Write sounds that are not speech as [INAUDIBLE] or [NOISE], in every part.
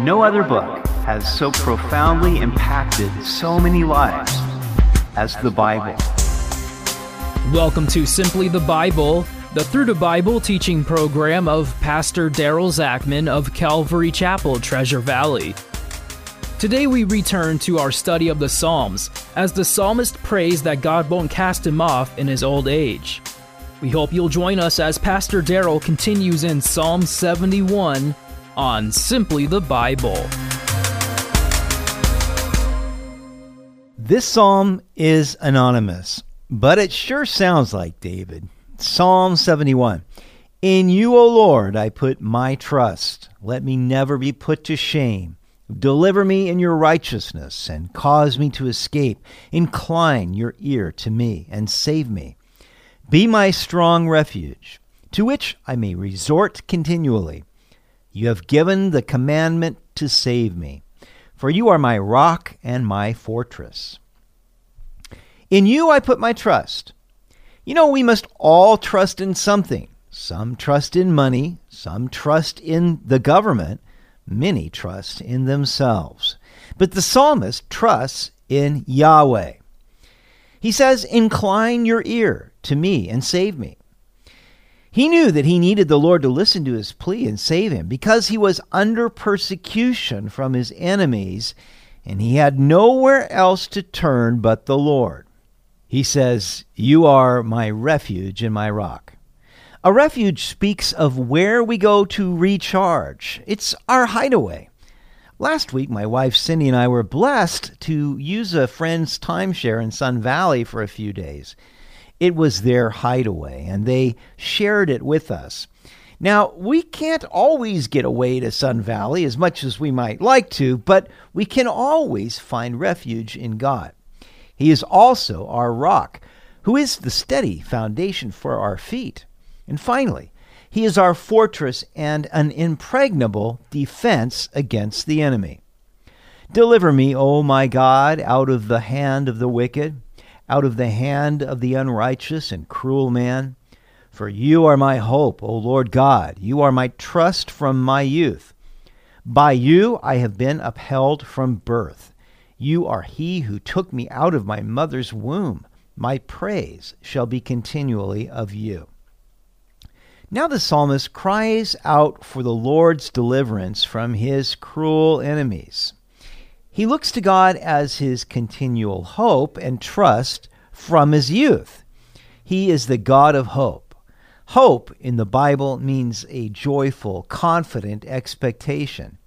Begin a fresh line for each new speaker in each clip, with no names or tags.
No other book has so profoundly impacted so many lives as the Bible.
Welcome to Simply the Bible, the Through the Bible teaching program of Pastor Daryl Zachman of Calvary Chapel, Treasure Valley. Today we return to our study of the Psalms as the psalmist prays that God won't cast him off in his old age. We hope you'll join us as Pastor Daryl continues in Psalm 71 on Simply the Bible.
This psalm is anonymous, but it sure sounds like David. Psalm 71. In you, O Lord, I put my trust. Let me never be put to shame. Deliver me in your righteousness and cause me to escape. Incline your ear to me and save me. Be my strong refuge, to which I may resort continually. You have given the commandment to save me, for you are my rock and my fortress. In you I put my trust. You know, we must all trust in something. Some trust in money, some trust in the government, many trust in themselves. But the psalmist trusts in Yahweh. He says, Incline your ear to me and save me. He knew that he needed the Lord to listen to his plea and save him because he was under persecution from his enemies and he had nowhere else to turn but the Lord. He says, You are my refuge and my rock. A refuge speaks of where we go to recharge, it's our hideaway. Last week, my wife Cindy and I were blessed to use a friend's timeshare in Sun Valley for a few days. It was their hideaway, and they shared it with us. Now, we can't always get away to Sun Valley as much as we might like to, but we can always find refuge in God. He is also our rock, who is the steady foundation for our feet. And finally, he is our fortress and an impregnable defense against the enemy. Deliver me, O my God, out of the hand of the wicked, out of the hand of the unrighteous and cruel man. For you are my hope, O Lord God. You are my trust from my youth. By you I have been upheld from birth. You are he who took me out of my mother's womb. My praise shall be continually of you. Now the psalmist cries out for the Lord's deliverance from his cruel enemies. He looks to God as his continual hope and trust from his youth. He is the God of hope. Hope in the Bible means a joyful, confident expectation.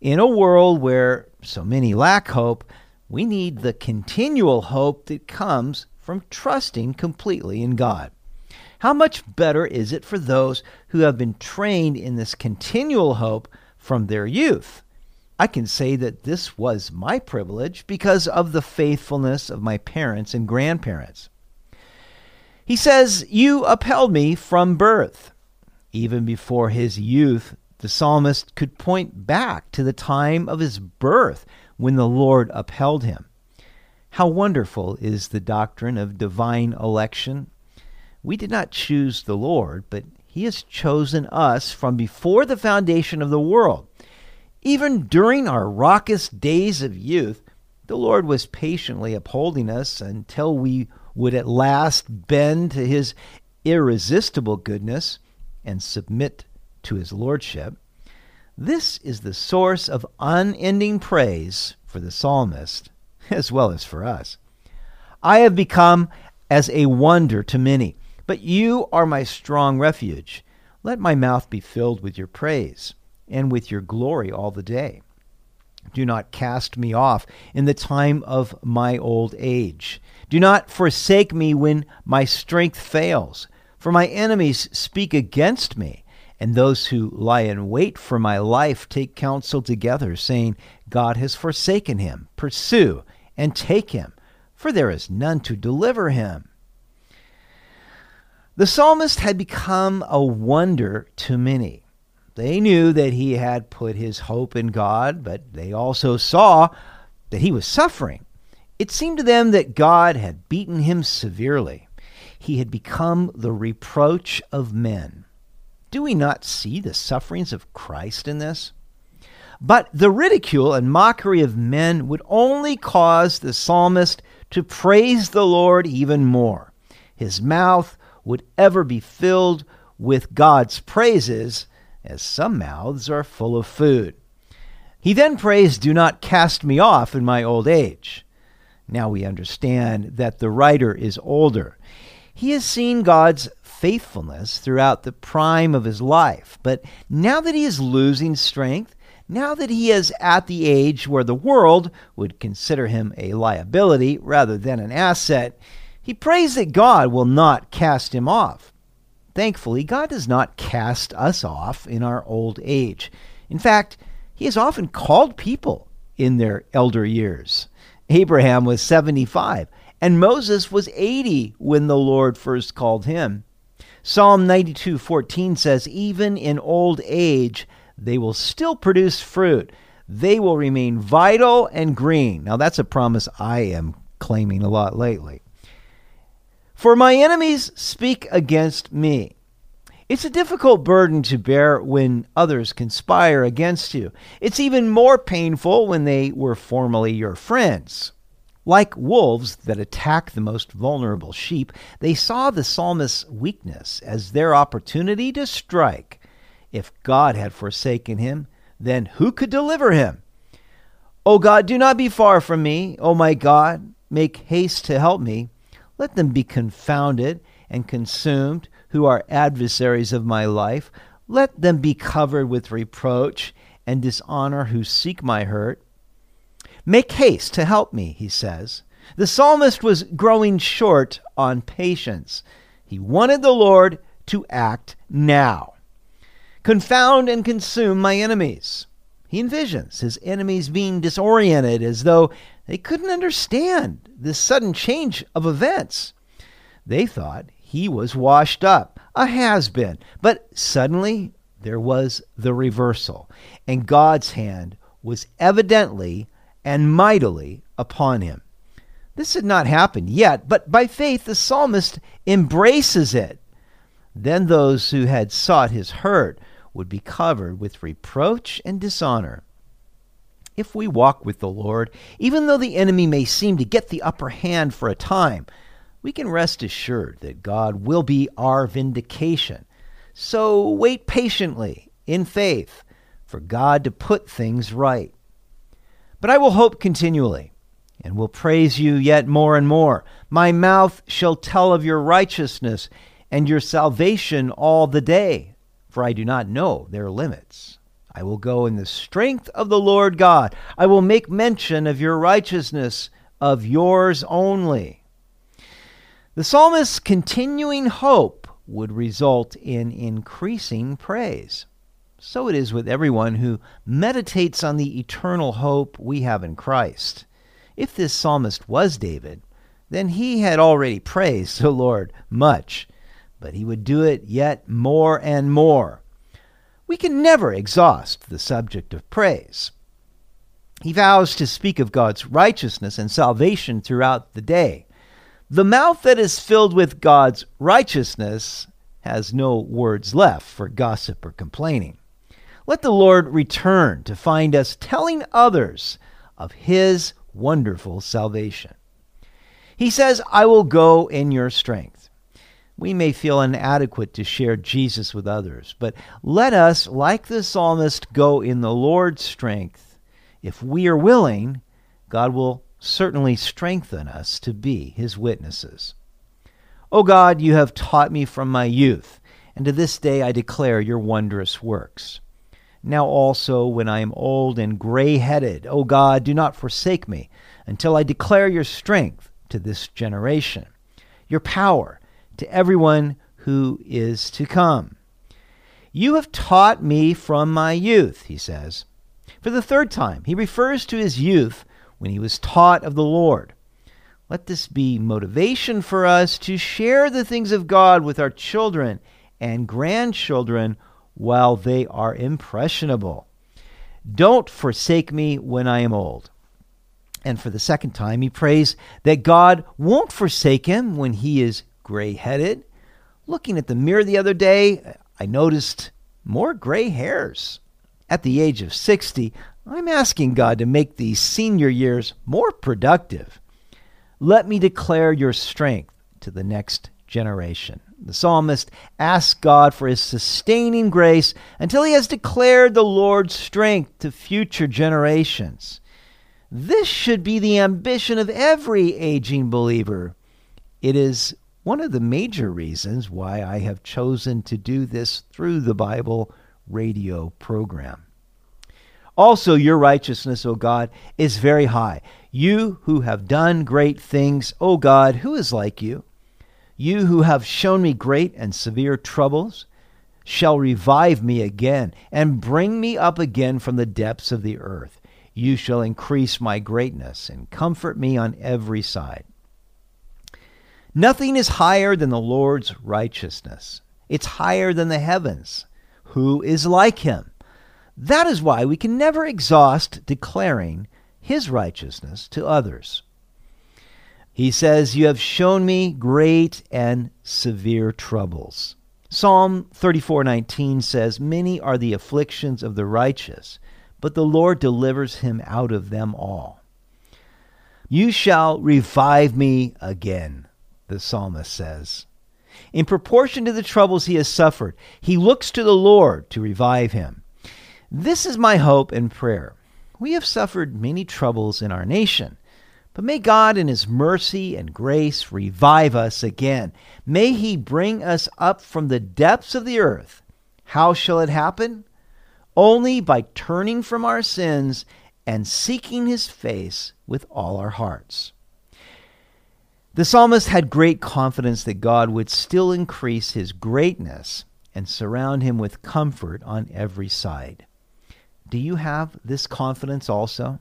In a world where so many lack hope, we need the continual hope that comes from trusting completely in God. How much better is it for those who have been trained in this continual hope from their youth? I can say that this was my privilege because of the faithfulness of my parents and grandparents. He says, You upheld me from birth. Even before his youth, the psalmist could point back to the time of his birth when the Lord upheld him. How wonderful is the doctrine of divine election we did not choose the Lord, but He has chosen us from before the foundation of the world. Even during our raucous days of youth, the Lord was patiently upholding us until we would at last bend to His irresistible goodness and submit to His Lordship. This is the source of unending praise for the psalmist [LAUGHS] as well as for us. I have become as a wonder to many. But you are my strong refuge. Let my mouth be filled with your praise and with your glory all the day. Do not cast me off in the time of my old age. Do not forsake me when my strength fails. For my enemies speak against me, and those who lie in wait for my life take counsel together, saying, God has forsaken him. Pursue and take him, for there is none to deliver him. The psalmist had become a wonder to many. They knew that he had put his hope in God, but they also saw that he was suffering. It seemed to them that God had beaten him severely. He had become the reproach of men. Do we not see the sufferings of Christ in this? But the ridicule and mockery of men would only cause the psalmist to praise the Lord even more. His mouth would ever be filled with God's praises, as some mouths are full of food. He then prays, Do not cast me off in my old age. Now we understand that the writer is older. He has seen God's faithfulness throughout the prime of his life, but now that he is losing strength, now that he is at the age where the world would consider him a liability rather than an asset, he prays that God will not cast him off. Thankfully, God does not cast us off in our old age. In fact, he has often called people in their elder years. Abraham was 75, and Moses was 80 when the Lord first called him. Psalm 92:14 says, "Even in old age they will still produce fruit. They will remain vital and green." Now that's a promise I am claiming a lot lately. For my enemies speak against me. It's a difficult burden to bear when others conspire against you. It's even more painful when they were formerly your friends. Like wolves that attack the most vulnerable sheep, they saw the psalmist's weakness as their opportunity to strike. If God had forsaken him, then who could deliver him? O God, do not be far from me. O my God, make haste to help me. Let them be confounded and consumed who are adversaries of my life. Let them be covered with reproach and dishonor who seek my hurt. Make haste to help me, he says. The psalmist was growing short on patience. He wanted the Lord to act now. Confound and consume my enemies. He envisions his enemies being disoriented as though they couldn't understand this sudden change of events. They thought he was washed up, a has been. But suddenly there was the reversal, and God's hand was evidently and mightily upon him. This had not happened yet, but by faith the psalmist embraces it. Then those who had sought his hurt would be covered with reproach and dishonor. If we walk with the Lord, even though the enemy may seem to get the upper hand for a time, we can rest assured that God will be our vindication. So wait patiently in faith for God to put things right. But I will hope continually and will praise you yet more and more. My mouth shall tell of your righteousness and your salvation all the day, for I do not know their limits. I will go in the strength of the Lord God. I will make mention of your righteousness, of yours only. The psalmist's continuing hope would result in increasing praise. So it is with everyone who meditates on the eternal hope we have in Christ. If this psalmist was David, then he had already praised the Lord much, but he would do it yet more and more. We can never exhaust the subject of praise. He vows to speak of God's righteousness and salvation throughout the day. The mouth that is filled with God's righteousness has no words left for gossip or complaining. Let the Lord return to find us telling others of his wonderful salvation. He says, I will go in your strength. We may feel inadequate to share Jesus with others, but let us, like the psalmist, go in the Lord's strength. If we are willing, God will certainly strengthen us to be his witnesses. O God, you have taught me from my youth, and to this day I declare your wondrous works. Now also, when I am old and gray headed, O God, do not forsake me until I declare your strength to this generation, your power to everyone who is to come. You have taught me from my youth, he says. For the third time, he refers to his youth when he was taught of the Lord. Let this be motivation for us to share the things of God with our children and grandchildren while they are impressionable. Don't forsake me when I am old. And for the second time, he prays that God won't forsake him when he is gray headed. Looking at the mirror the other day, I noticed more gray hairs. At the age of 60, I'm asking God to make these senior years more productive. Let me declare your strength to the next generation. The psalmist asks God for his sustaining grace until he has declared the Lord's strength to future generations. This should be the ambition of every aging believer. It is one of the major reasons why I have chosen to do this through the Bible radio program. Also, your righteousness, O God, is very high. You who have done great things, O God, who is like you? You who have shown me great and severe troubles shall revive me again and bring me up again from the depths of the earth. You shall increase my greatness and comfort me on every side. Nothing is higher than the Lord's righteousness. It's higher than the heavens. Who is like him? That is why we can never exhaust declaring his righteousness to others. He says, You have shown me great and severe troubles. Psalm 34:19 says, Many are the afflictions of the righteous, but the Lord delivers him out of them all. You shall revive me again, the psalmist says. In proportion to the troubles he has suffered, he looks to the Lord to revive him. This is my hope and prayer. We have suffered many troubles in our nation. But may God, in His mercy and grace, revive us again. May He bring us up from the depths of the earth. How shall it happen? Only by turning from our sins and seeking His face with all our hearts. The psalmist had great confidence that God would still increase His greatness and surround him with comfort on every side. Do you have this confidence also?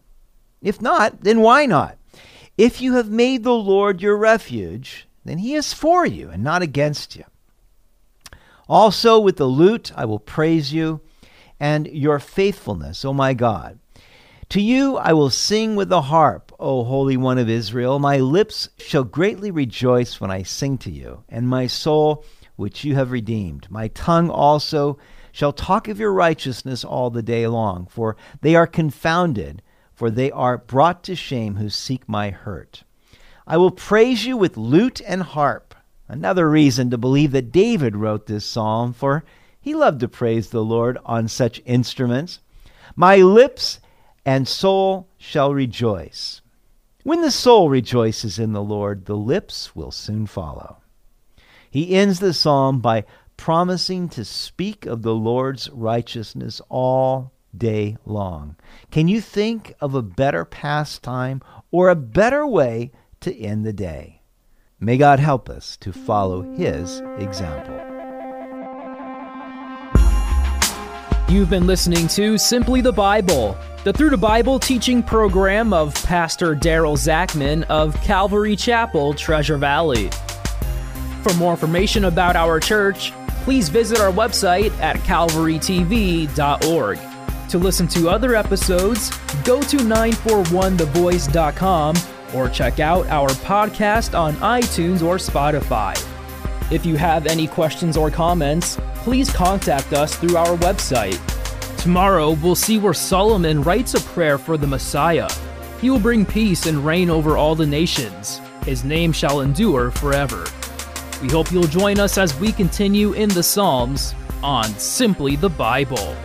If not, then why not? If you have made the Lord your refuge, then he is for you and not against you. Also, with the lute I will praise you and your faithfulness, O my God. To you I will sing with the harp, O Holy One of Israel. My lips shall greatly rejoice when I sing to you, and my soul, which you have redeemed. My tongue also shall talk of your righteousness all the day long, for they are confounded for they are brought to shame who seek my hurt. I will praise you with lute and harp. Another reason to believe that David wrote this psalm, for he loved to praise the Lord on such instruments. My lips and soul shall rejoice. When the soul rejoices in the Lord, the lips will soon follow. He ends the psalm by promising to speak of the Lord's righteousness all day long. Can you think of a better pastime or a better way to end the day? May God help us to follow His example.
You've been listening to Simply the Bible, the Through the Bible teaching program of Pastor Daryl Zachman of Calvary Chapel, Treasure Valley. For more information about our church, please visit our website at calvarytv.org. To listen to other episodes, go to 941thevoice.com or check out our podcast on iTunes or Spotify. If you have any questions or comments, please contact us through our website. Tomorrow, we'll see where Solomon writes a prayer for the Messiah. He will bring peace and reign over all the nations. His name shall endure forever. We hope you'll join us as we continue in the Psalms on Simply the Bible.